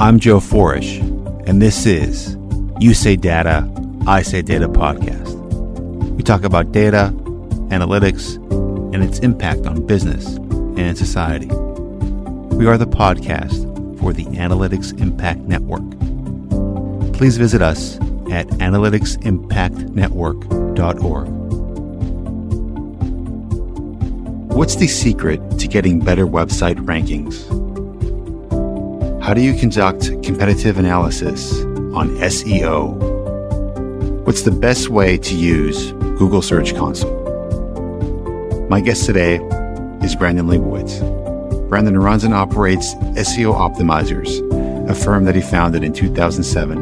I'm Joe Forish, and this is You Say Data, I Say Data podcast. We talk about data, analytics, and its impact on business and society. We are the podcast for the Analytics Impact Network. Please visit us at analyticsimpactnetwork.org. What's the secret to getting better website rankings? How do you conduct competitive analysis on SEO? What's the best way to use Google Search Console? My guest today is Brandon Leibowitz. Brandon runs and operates SEO Optimizers, a firm that he founded in 2007.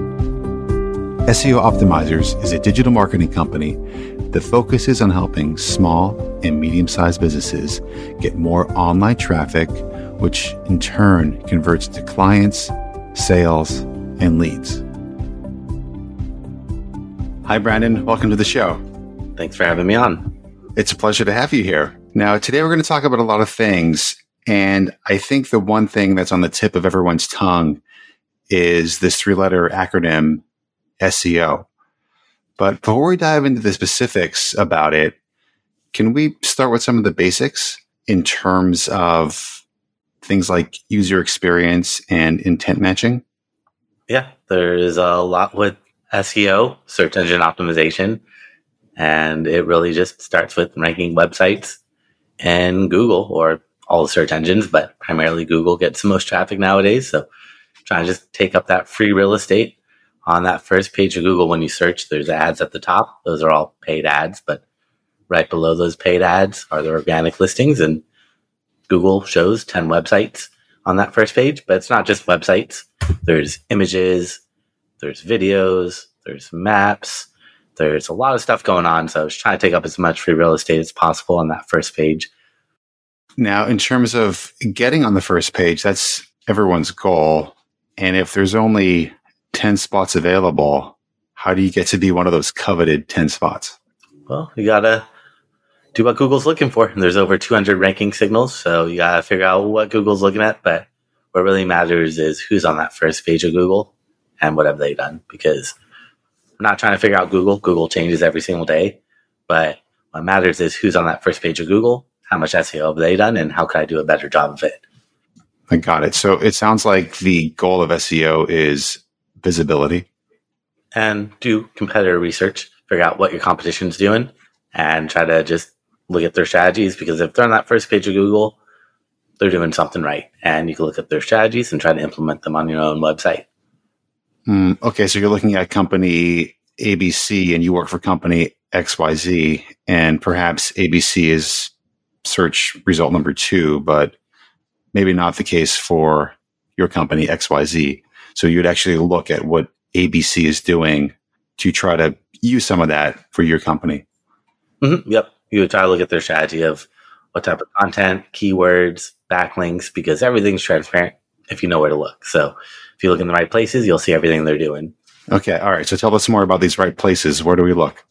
SEO Optimizers is a digital marketing company that focuses on helping small and medium sized businesses get more online traffic, which in turn converts to clients, sales, and leads. Hi, Brandon. Welcome to the show. Thanks for having me on. It's a pleasure to have you here. Now, today we're going to talk about a lot of things. And I think the one thing that's on the tip of everyone's tongue is this three letter acronym SEO. But before we dive into the specifics about it, can we start with some of the basics in terms of things like user experience and intent matching? Yeah, there's a lot with SEO, search engine optimization, and it really just starts with ranking websites and Google or all the search engines, but primarily Google gets the most traffic nowadays. So trying to just take up that free real estate on that first page of Google when you search, there's ads at the top. Those are all paid ads, but right below those paid ads are the organic listings and Google shows 10 websites on that first page, but it's not just websites. There's images, there's videos, there's maps, there's a lot of stuff going on. So I was trying to take up as much free real estate as possible on that first page. Now, in terms of getting on the first page, that's everyone's goal. And if there's only 10 spots available, how do you get to be one of those coveted 10 spots? Well, you got to do what Google's looking for. And there's over 200 ranking signals. So you got to figure out what Google's looking at. But what really matters is who's on that first page of Google and what have they done. Because I'm not trying to figure out Google. Google changes every single day. But what matters is who's on that first page of Google, how much SEO have they done, and how can I do a better job of it. I got it. So it sounds like the goal of SEO is visibility. And do competitor research, figure out what your competition's doing, and try to just look at their strategies because if they're on that first page of Google, they're doing something right. And you can look at their strategies and try to implement them on your own website. Mm, okay, so you're looking at company ABC and you work for company XYZ, and perhaps ABC is search result number two, but maybe not the case for your company XYZ. So you'd actually look at what ABC is doing to try to use some of that for your company. Mm-hmm. Yep. You would try to look at their strategy of what type of content, keywords, backlinks, because everything's transparent if you know where to look. So if you look in the right places, you'll see everything they're doing. Okay. All right. So tell us more about these right places. Where do we look?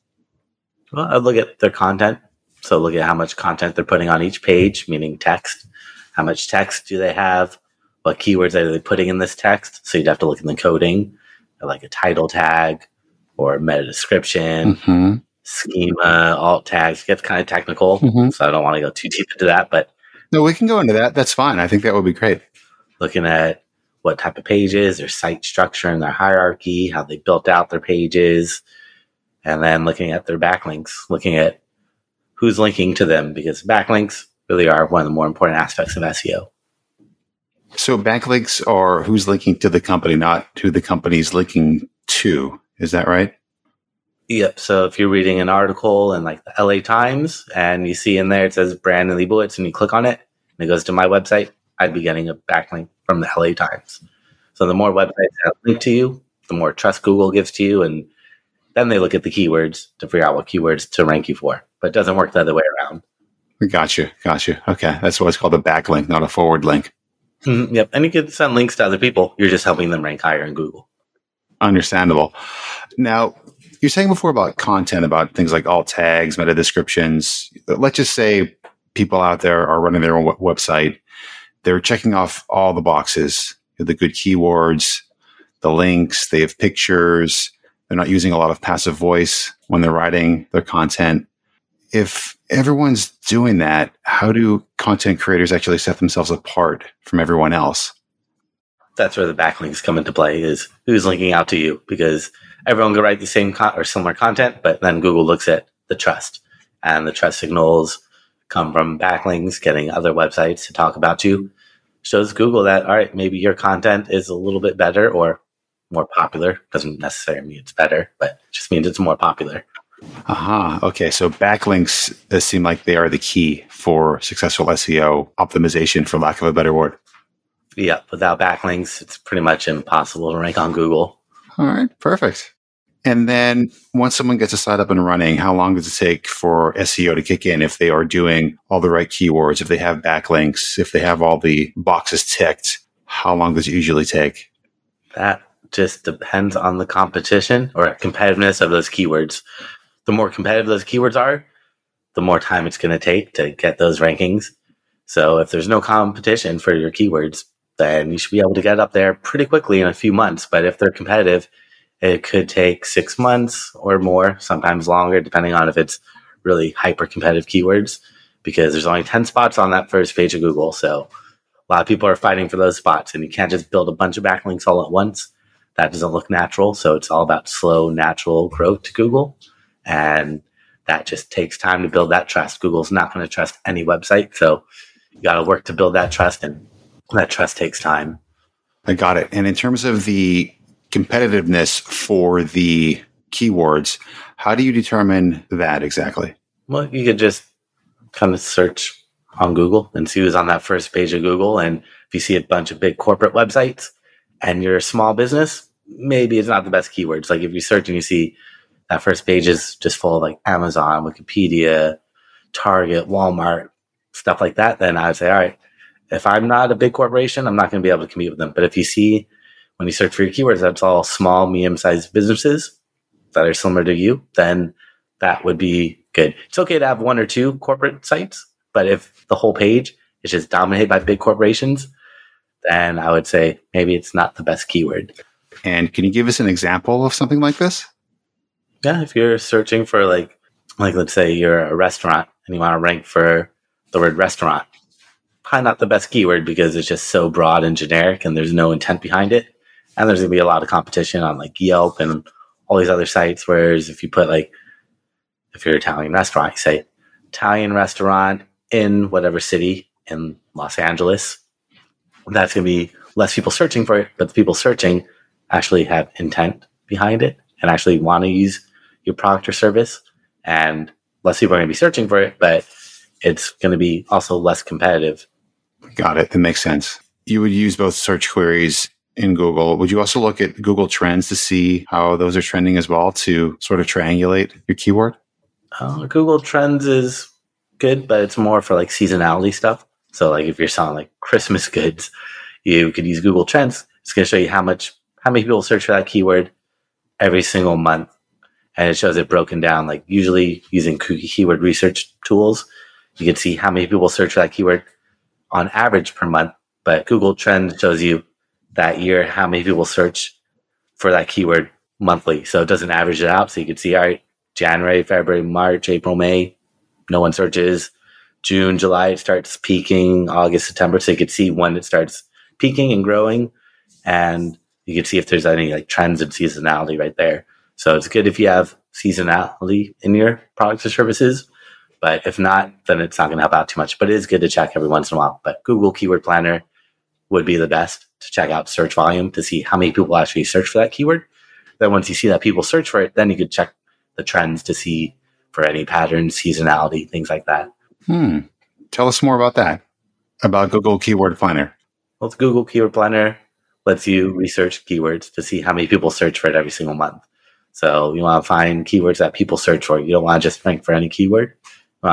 Well, I look at their content. So look at how much content they're putting on each page, meaning text. How much text do they have? what keywords are they putting in this text. So you'd have to look in the coding, like a title tag or meta description, mm-hmm. Schema, alt tags. It gets kind of technical, mm-hmm. so I don't want to go too deep into that. But no, we can go into that. That's fine. I think that would be great. Looking at what type of pages, their site structure and their hierarchy, how they built out their pages, and then looking at their backlinks, looking at who's linking to them because backlinks really are one of the more important aspects of SEO. So backlinks are who's linking to the company, not who the company's linking to. Is that right? Yep. So if you're reading an article in like the LA Times and you see in there it says Brandon Leibowitz and you click on it and it goes to my website, I'd be getting a backlink from the LA Times. So the more websites that link to you, the more trust Google gives to you, and then they look at the keywords to figure out what keywords to rank you for. But it doesn't work the other way around. Gotcha. Gotcha. Okay. That's why it's called a backlink, not a forward link. Mm-hmm, yep. And you can send links to other people. You're just helping them rank higher in Google. Understandable. Now, you're saying before about content, about things like alt tags, meta descriptions. Let's just say people out there are running their own website. They're checking off all the boxes the good keywords, the links, they have pictures. They're not using a lot of passive voice when they're writing their content. If everyone's doing that, how do content creators actually set themselves apart from everyone else? That's where the backlinks come into play is who's linking out to you because everyone can write the same or similar content, but then Google looks at the trust and the trust signals come from backlinks, getting other websites to talk about you. Shows Google that, all right, maybe your content is a little bit better or more popular. Doesn't necessarily mean it's better, but just means it's more popular. Aha. Uh-huh. Okay. So backlinks seem like they are the key for successful SEO optimization, for lack of a better word. Yeah. Without backlinks, it's pretty much impossible to rank on Google. All right. Perfect. And then once someone gets a site up and running, how long does it take for SEO to kick in if they are doing all the right keywords, if they have backlinks, if they have all the boxes ticked? How long does it usually take? That just depends on the competition or competitiveness of those keywords. The more competitive those keywords are, the more time it's going to take to get those rankings. So if there's no competition for your keywords, then you should be able to get up there pretty quickly in a few months. But if they're competitive, it could take six months or more, sometimes longer, depending on if it's really hyper competitive keywords, because there's only 10 spots on that first page of Google. So a lot of people are fighting for those spots, and you can't just build a bunch of backlinks all at once. That doesn't look natural. So it's all about slow, natural growth to Google. And that just takes time to build that trust. Google's not going to trust any website. So you got to work to build that trust, and that trust takes time. I got it. And in terms of the competitiveness for the keywords. How do you determine that exactly? Well, you could just kind of search on Google and see who's on that first page of Google. And if you see a bunch of big corporate websites and you're a small business, maybe it's not the best keywords. Like if you search and you see that first page is just full of like Amazon, Wikipedia, Target, Walmart, stuff like that, then I would say, all right, if I'm not a big corporation, I'm not going to be able to compete with them. But if you see when you search for your keywords, that's all small, medium sized businesses that are similar to you, then that would be good. It's okay to have one or two corporate sites, but if the whole page is just dominated by big corporations, then I would say maybe it's not the best keyword. And can you give us an example of something like this? Yeah, if you're searching for like like let's say you're a restaurant and you want to rank for the word restaurant, probably not the best keyword because it's just so broad and generic and there's no intent behind it and there's gonna be a lot of competition on like Yelp and all these other sites. Whereas if you put like if you're an Italian restaurant, you say Italian restaurant in whatever city in Los Angeles, that's gonna be less people searching for it, but the people searching actually have intent behind it and actually want to use your product or service. And less people are going to be searching for it, but it's going to be also less competitive. Got it. That makes sense. You would use both search queries in Google. Would you also look at Google Trends to see how those are trending as well to sort of triangulate your keyword? Uh, Google Trends is good, but it's more for like seasonality stuff. So, like if you're selling like Christmas goods, you could use Google Trends. It's going to show you how much, how many people search for that keyword every single month, and it shows it broken down. Like usually using keyword research tools, you can see how many people search for that keyword on average per month. But Google Trends shows you that year how many people search for that keyword monthly. So it doesn't average it out. So you can see, all right, January, February, March, April, May, no one searches. June, July, it starts peaking. August, September. So you can see when it starts peaking and growing. And you can see if there's any like trends and seasonality right there. So it's good if you have seasonality in your products or services. But if not, then it's not going to help out too much. But it is good to check every once in a while. But Google Keyword Planner would be the best to check out search volume to see how many people actually search for that keyword. Then once you see that people search for it, then you could check the trends to see for any patterns, seasonality, things like that. Hmm. Tell us more about that, about Google Keyword Planner. Well, Google Keyword Planner lets you research keywords to see how many people search for it every single month. So you want to find keywords that people search for. You don't want to just rank for any keyword.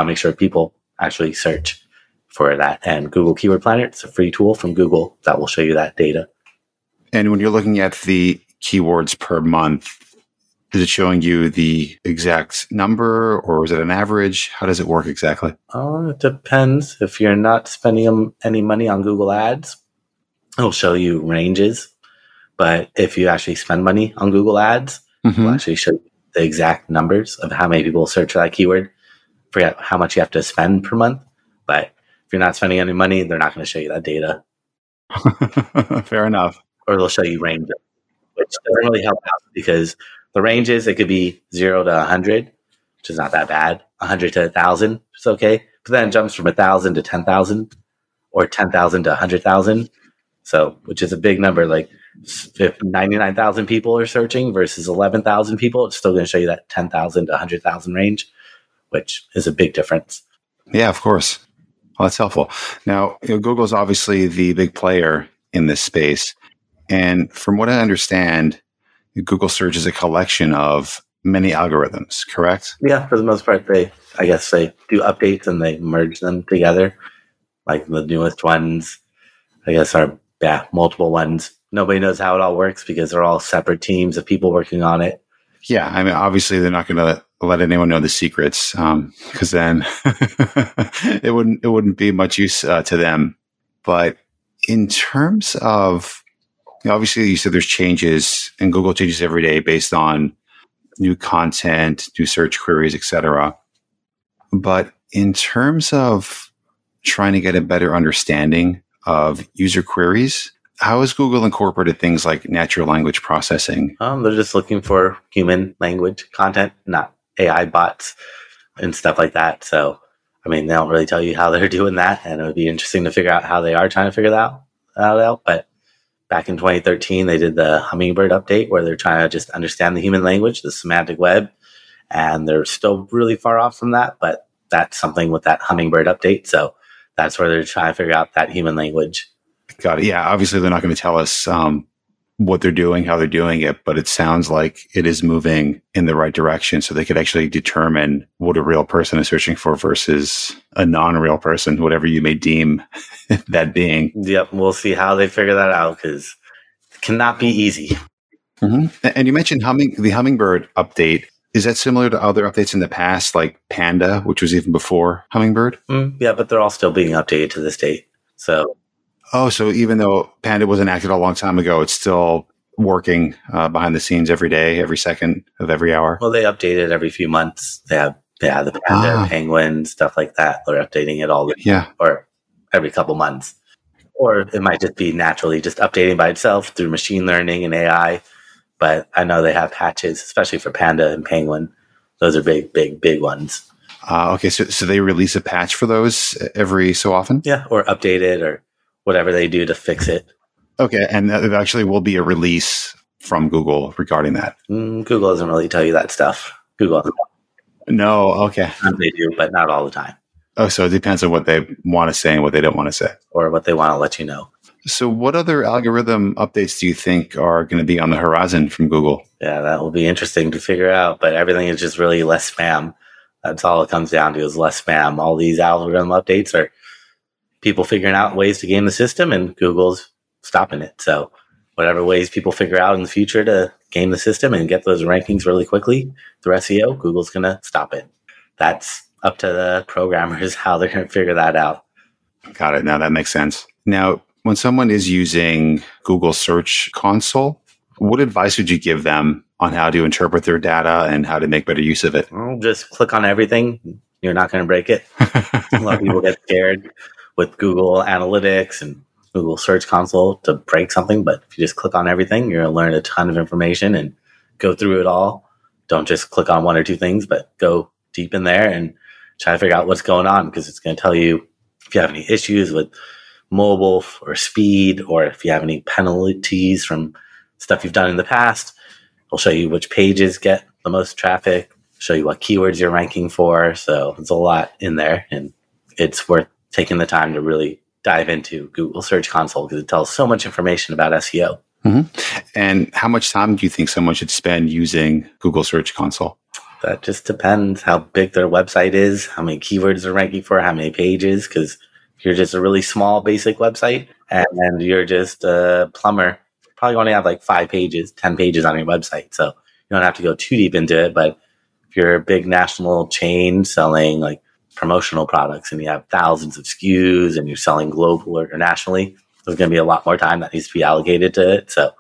To make sure people actually search for that. And Google Keyword Planner, it's a free tool from Google that will show you that data. And when you're looking at the keywords per month, is it showing you the exact number or is it an average? How does it work exactly? Oh, it depends. If you're not spending any money on Google Ads, it'll show you ranges. But if you actually spend money on Google Ads, Mhm. it'll actually show you the exact numbers of how many people search for that keyword. Forget how much you have to spend per month. But if you're not spending any money, they're not going to show you that data. Fair enough. Or they'll show you ranges, which doesn't really help out because the ranges, it could be zero to 100, which is not that bad. 100 to 1,000 is okay. But then it jumps from 1,000 to 10,000 or 10,000 to 100,000. So, which is a big number. Like if 99,000 people are searching versus 11,000 people, it's still going to show you that 10,000 to 100,000 range, which is a big difference. Yeah, of course. Well, that's helpful. Now, you know, Google's obviously the big player in this space. And from what I understand, Google search is a collection of many algorithms, correct? Yeah, for the most part, they, I guess, they do updates and they merge them together. Like the newest ones, I guess, are yeah, multiple ones. Nobody knows how it all works because they're all separate teams of people working on it. Yeah, I mean, obviously they're not going to let anyone know the secrets because then it wouldn't it wouldn't be much use uh, to them. But in terms of obviously, you said there's changes and Google changes every day based on new content, new search queries, etc. But in terms of trying to get a better understanding of user queries, how has Google incorporated things like natural language processing? Um, they're just looking for human language content, not AI bots and stuff like that. So, I mean, they don't really tell you how they're doing that, and it would be interesting to figure out how they are trying to figure that out. out. But back in 2013, they did the Hummingbird update where they're trying to just understand the human language, the semantic web, and they're still really far off from that. But that's something with that Hummingbird update. So that's where they're trying to figure out that human language. Got it. Yeah, obviously they're not going to tell us um, what they're doing, how they're doing it, but it sounds like it is moving in the right direction, so they could actually determine what a real person is searching for versus a non-real person, whatever you may deem that being. Yep, we'll see how they figure that out because it cannot be easy. Mm-hmm. And you mentioned humming the Hummingbird update. Is that similar to other updates in the past, like Panda, which was even before Hummingbird? Mm, yeah, but they're all still being updated to this date. So Oh, so even though Panda was enacted a long time ago, it's still working uh, behind the scenes every day, every second of every hour. Well, they update it every few months. They have yeah, the panda, Ah. penguin, stuff like that. They're updating it all the Yeah. or every couple months. Or it might just be naturally just updating by itself through machine learning and AI. But I know they have patches, especially for panda and penguin. Those are big, big, big ones. Uh, okay, so so they release a patch for those every so often. Yeah, or update it or whatever they do to fix it. Okay, and there actually will be a release from Google regarding that. Mm, Google doesn't really tell you that stuff. Google, No, okay. they do, but not all the time, Oh, so it depends on what they want to say and what they don't want to say. or what they want to let you know. So, what other algorithm updates do you think are going to be on the horizon from Google? Yeah, that will be interesting to figure out. But everything is just really less spam. That's all it comes down to is less spam. All these algorithm updates are people figuring out ways to game the system, and Google's stopping it. So, whatever ways people figure out in the future to game the system and get those rankings really quickly through SEO, Google's going to stop it. That's up to the programmers how they're going to figure that out. Got it. Now that makes sense. Now, when someone is using Google Search Console, what advice would you give them on how to interpret their data and how to make better use of it? Well, just click on everything. You're not going to break it. a lot of people get scared with Google Analytics and Google Search Console to break something, but if you just click on everything, you're going to learn a ton of information and go through it all. Don't just click on one or two things, but go deep in there and try to figure out what's going on because it's going to tell you if you have any issues with mobile or speed, or if you have any penalties from stuff you've done in the past. It'll show you which pages get the most traffic, show you what keywords you're ranking for. So it's a lot in there, and it's worth taking the time to really dive into Google Search Console because it tells so much information about SEO. Mm-hmm. and how much time do you think someone should spend using Google Search Console? That just depends how big their website is, how many keywords they're ranking for, how many pages. Because if you're just a really small, basic website and you're just a plumber, probably only have like five pages, 10 pages on your website. So you don't have to go too deep into it. But if you're a big national chain selling like promotional products and you have thousands of SKUs and you're selling global or nationally, there's going to be a lot more time that needs to be allocated to it. So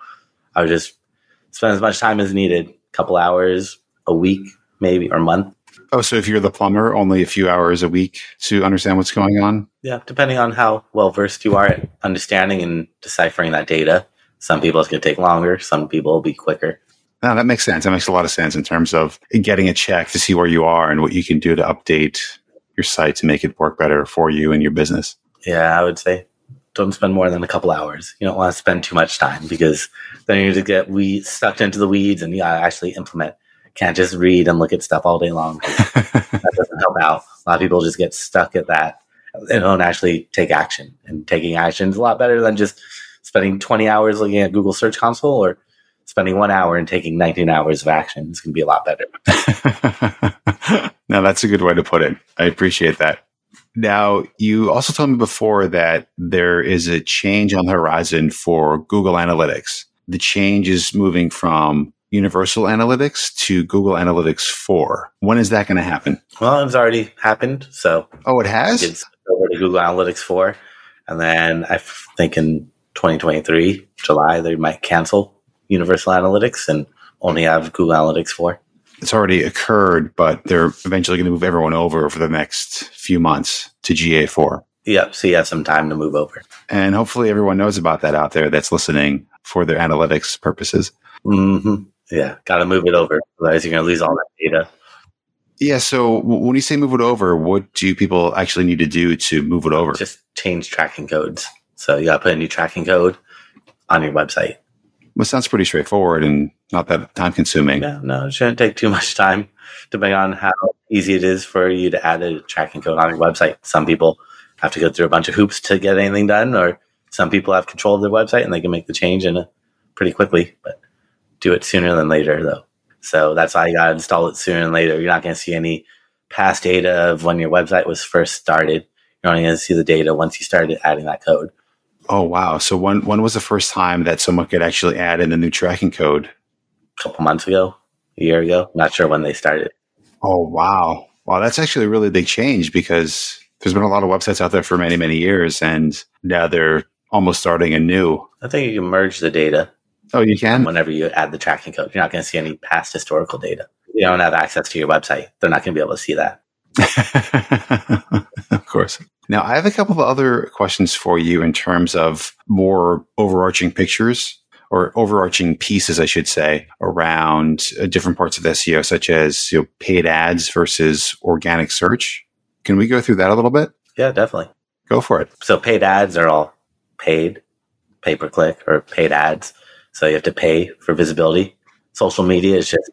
I would just spend as much time as needed, a couple hours a week, maybe, or month. Oh, so if you're the plumber, only a few hours a week to understand what's going on? Yeah, depending on how well versed you are at understanding and deciphering that data. Some people it's going to take longer, some people will be quicker. No, that makes sense. That makes a lot of sense in terms of getting a check to see where you are and what you can do to update your site to make it work better for you and your business. Yeah, I would say don't spend more than a couple hours. You don't want to spend too much time because then you're to get we sucked into the weeds and you gotta actually implement. Can't just read and look at stuff all day long. that doesn't help out. A lot of people just get stuck at that and don't actually take action. And taking action is a lot better than just spending 20 hours looking at Google Search Console or spending one hour and taking 19 hours of action. is going to be a lot better. now, that's a good way to put it. I appreciate that. Now, you also told me before that there is a change on the horizon for Google Analytics. The change is moving from Universal Analytics to Google Analytics 4. When is that going to happen? Well, it's already happened. So, oh, it has? It's over to Google Analytics 4. And then I think in 2023, July, they might cancel Universal Analytics and only have Google Analytics 4 it's already occurred, but they're eventually going to move everyone over for the next few months to GA4. Yep. So you have some time to move over. And hopefully everyone knows about that out there that's listening for their analytics purposes. Mm-hmm. Yeah. Got to move it over. Otherwise, you're going to lose all that data. Yeah. So when you say move it over, what do people actually need to do to move it over? Just change tracking codes. So you got to put a new tracking code on your website. Well, sounds pretty straightforward and not that time consuming. Yeah, no, it shouldn't take too much time, depending on how easy it is for you to add a tracking code on your website. Some people have to go through a bunch of hoops to get anything done, or some people have control of their website and they can make the change in a, pretty quickly, but do it sooner than later, though. So that's why you got to install it sooner than later. You're not going to see any past data of when your website was first started. You're only going to see the data once you started adding that code. Oh wow! So when when was the first time that someone could actually add in the new tracking code? A couple months ago, a year ago. Not sure when they started. Oh wow! Wow, that's actually a really big change because there's been a lot of websites out there for many many years, and now they're almost starting anew. I think you can merge the data. Oh, you can. Whenever you add the tracking code, you're not going to see any past historical data. You don't have access to your website; they're not going to be able to see that. of course. Now, I have a couple of other questions for you in terms of more overarching pictures or overarching pieces, I should say, around uh, different parts of SEO, such as you know, paid ads versus organic search. Can we go through that a little bit? Yeah, definitely. Go for it. So, paid ads are all paid, pay per click, or paid ads. So, you have to pay for visibility. Social media is just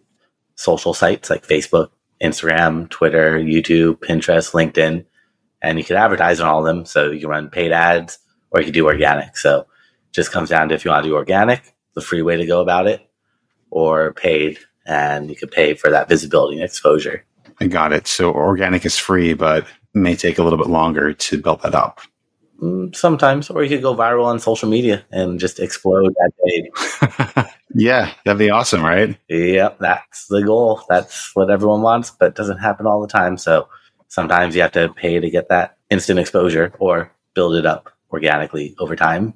social sites like Facebook, Instagram, Twitter, YouTube, Pinterest, LinkedIn and you could advertise on all of them. So you can run paid ads or you can do organic. So just comes down to if you want to do organic, the free way to go about it, or paid, and you can pay for that visibility and exposure. I got it. So organic is free, but may take a little bit longer to build that up. Mm, sometimes, or you could go viral on social media and just explode that day. yeah, that'd be awesome, right? Yep, that's the goal. That's what everyone wants, but doesn't happen all the time. So sometimes you have to pay to get that instant exposure or build it up organically over time.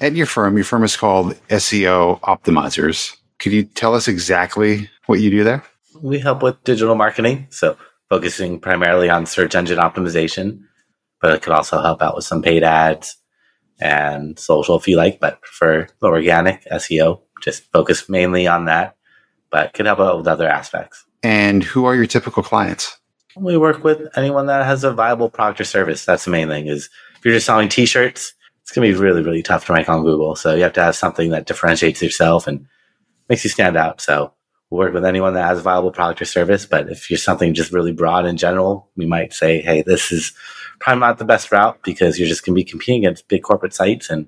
At your firm, your firm is called SEO Optimizers. Could you tell us exactly what you do there? We help with digital marketing, so focusing primarily on search engine optimization, but it could also help out with some paid ads and social if you like, but for organic SEO, just focus mainly on that, but could help out with other aspects. And who are your typical clients? We work with anyone that has a viable product or service. That's the main thing. Is if you're just selling T-shirts, it's gonna be really, really tough to rank on Google. So you have to have something that differentiates yourself and makes you stand out. So we work with anyone that has a viable product or service. But if you're something just really broad in general, we might say, hey, this is probably not the best route because you're just gonna be competing against big corporate sites and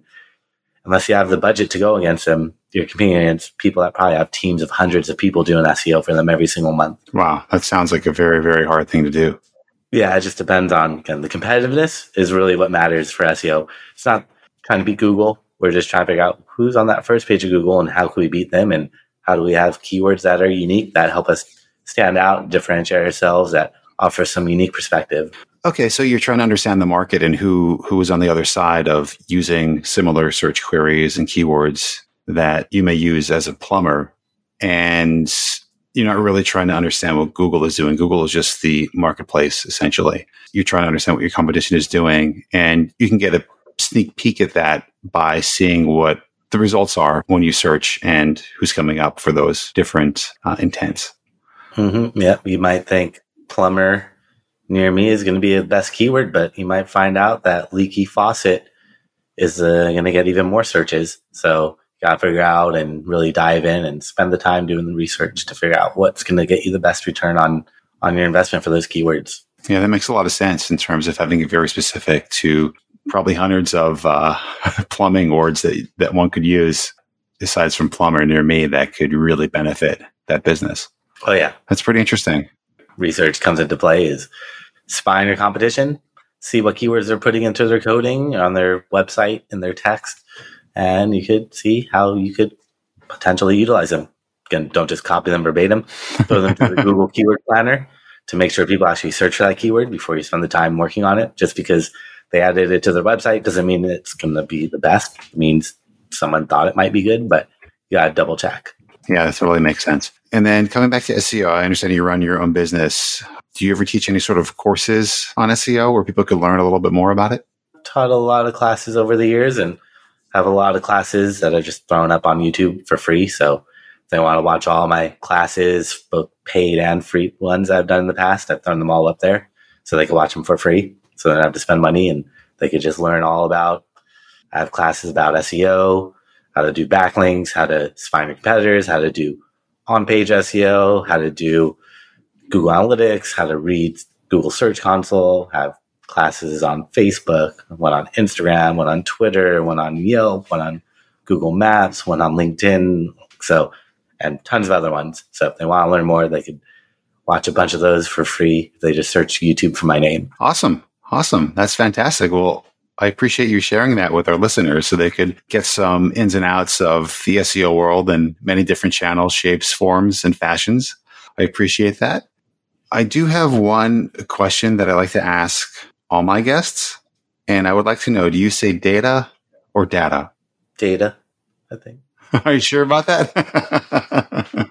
unless you have the budget to go against them, you're competing against people that probably have teams of hundreds of people doing SEO for them every single month. Wow, that sounds like a very, very hard thing to do. Yeah, it just depends on again, the competitiveness is really what matters for SEO. It's not trying to beat Google. We're just trying to figure out who's on that first page of Google and how can we beat them and how do we have keywords that are unique that help us stand out, differentiate ourselves, that offer some unique perspective. Okay, so you're trying to understand the market and who who is on the other side of using similar search queries and keywords that you may use as a plumber, and you're not really trying to understand what Google is doing. Google is just the marketplace essentially. You're trying to understand what your competition is doing, and you can get a sneak peek at that by seeing what the results are when you search and who's coming up for those different uh, intents. Mm-hmm. Yeah, you might think plumber near me is going to be the best keyword, but you might find out that leaky faucet is uh, going to get even more searches. So you got to figure out and really dive in and spend the time doing the research to figure out what's going to get you the best return on on your investment for those keywords. Yeah, that makes a lot of sense in terms of having it very specific to probably hundreds of uh, plumbing words that that one could use besides from plumber near me that could really benefit that business. Oh yeah, that's pretty interesting research comes into play is spying your competition, see what keywords they're putting into their coding on their website in their text, and you could see how you could potentially utilize them. Again, don't just copy them verbatim, throw them to the Google Keyword Planner to make sure people actually search for that keyword before you spend the time working on it. Just because they added it to their website doesn't mean it's going to be the best. It means someone thought it might be good, but you got to double check. Yeah, that totally makes sense. And then coming back to SEO, I understand you run your own business. Do you ever teach any sort of courses on SEO where people could learn a little bit more about it? I've taught a lot of classes over the years and have a lot of classes that are just thrown up on YouTube for free. So if they want to watch all my classes, both paid and free ones I've done in the past, I've thrown them all up there so they can watch them for free. So they don't have to spend money and they could just learn all about. I have classes about SEO, how to do backlinks, how to find your competitors, how to do on page SEO, how to do Google Analytics, how to read Google Search Console, have classes on Facebook, one on Instagram, one on Twitter, one on Yelp, one on Google Maps, one on LinkedIn. So, and tons of other ones. So if they want to learn more, they could watch a bunch of those for free. They just search YouTube for my name. Awesome. Awesome. That's fantastic. Well, I appreciate you sharing that with our listeners so they could get some ins and outs of the SEO world and many different channels, shapes, forms, and fashions. I appreciate that. I do have one question that I like to ask all my guests. And I would like to know do you say data or data? Data, I think. Are you sure about that?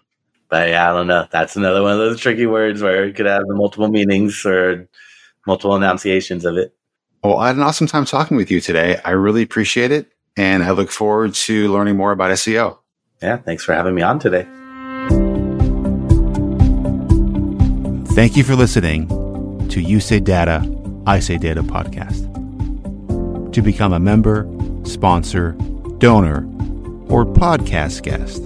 but yeah, I don't know. That's another one of those tricky words where it could have multiple meanings or multiple enunciations of it. Well, I had an awesome time talking with you today. I really appreciate it. And I look forward to learning more about SEO. Yeah, thanks for having me on today. Thank you for listening to You Say Data, I Say Data podcast. To become a member, sponsor, donor, or podcast guest,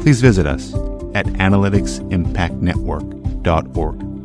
please visit us at analyticsimpactnetwork.org.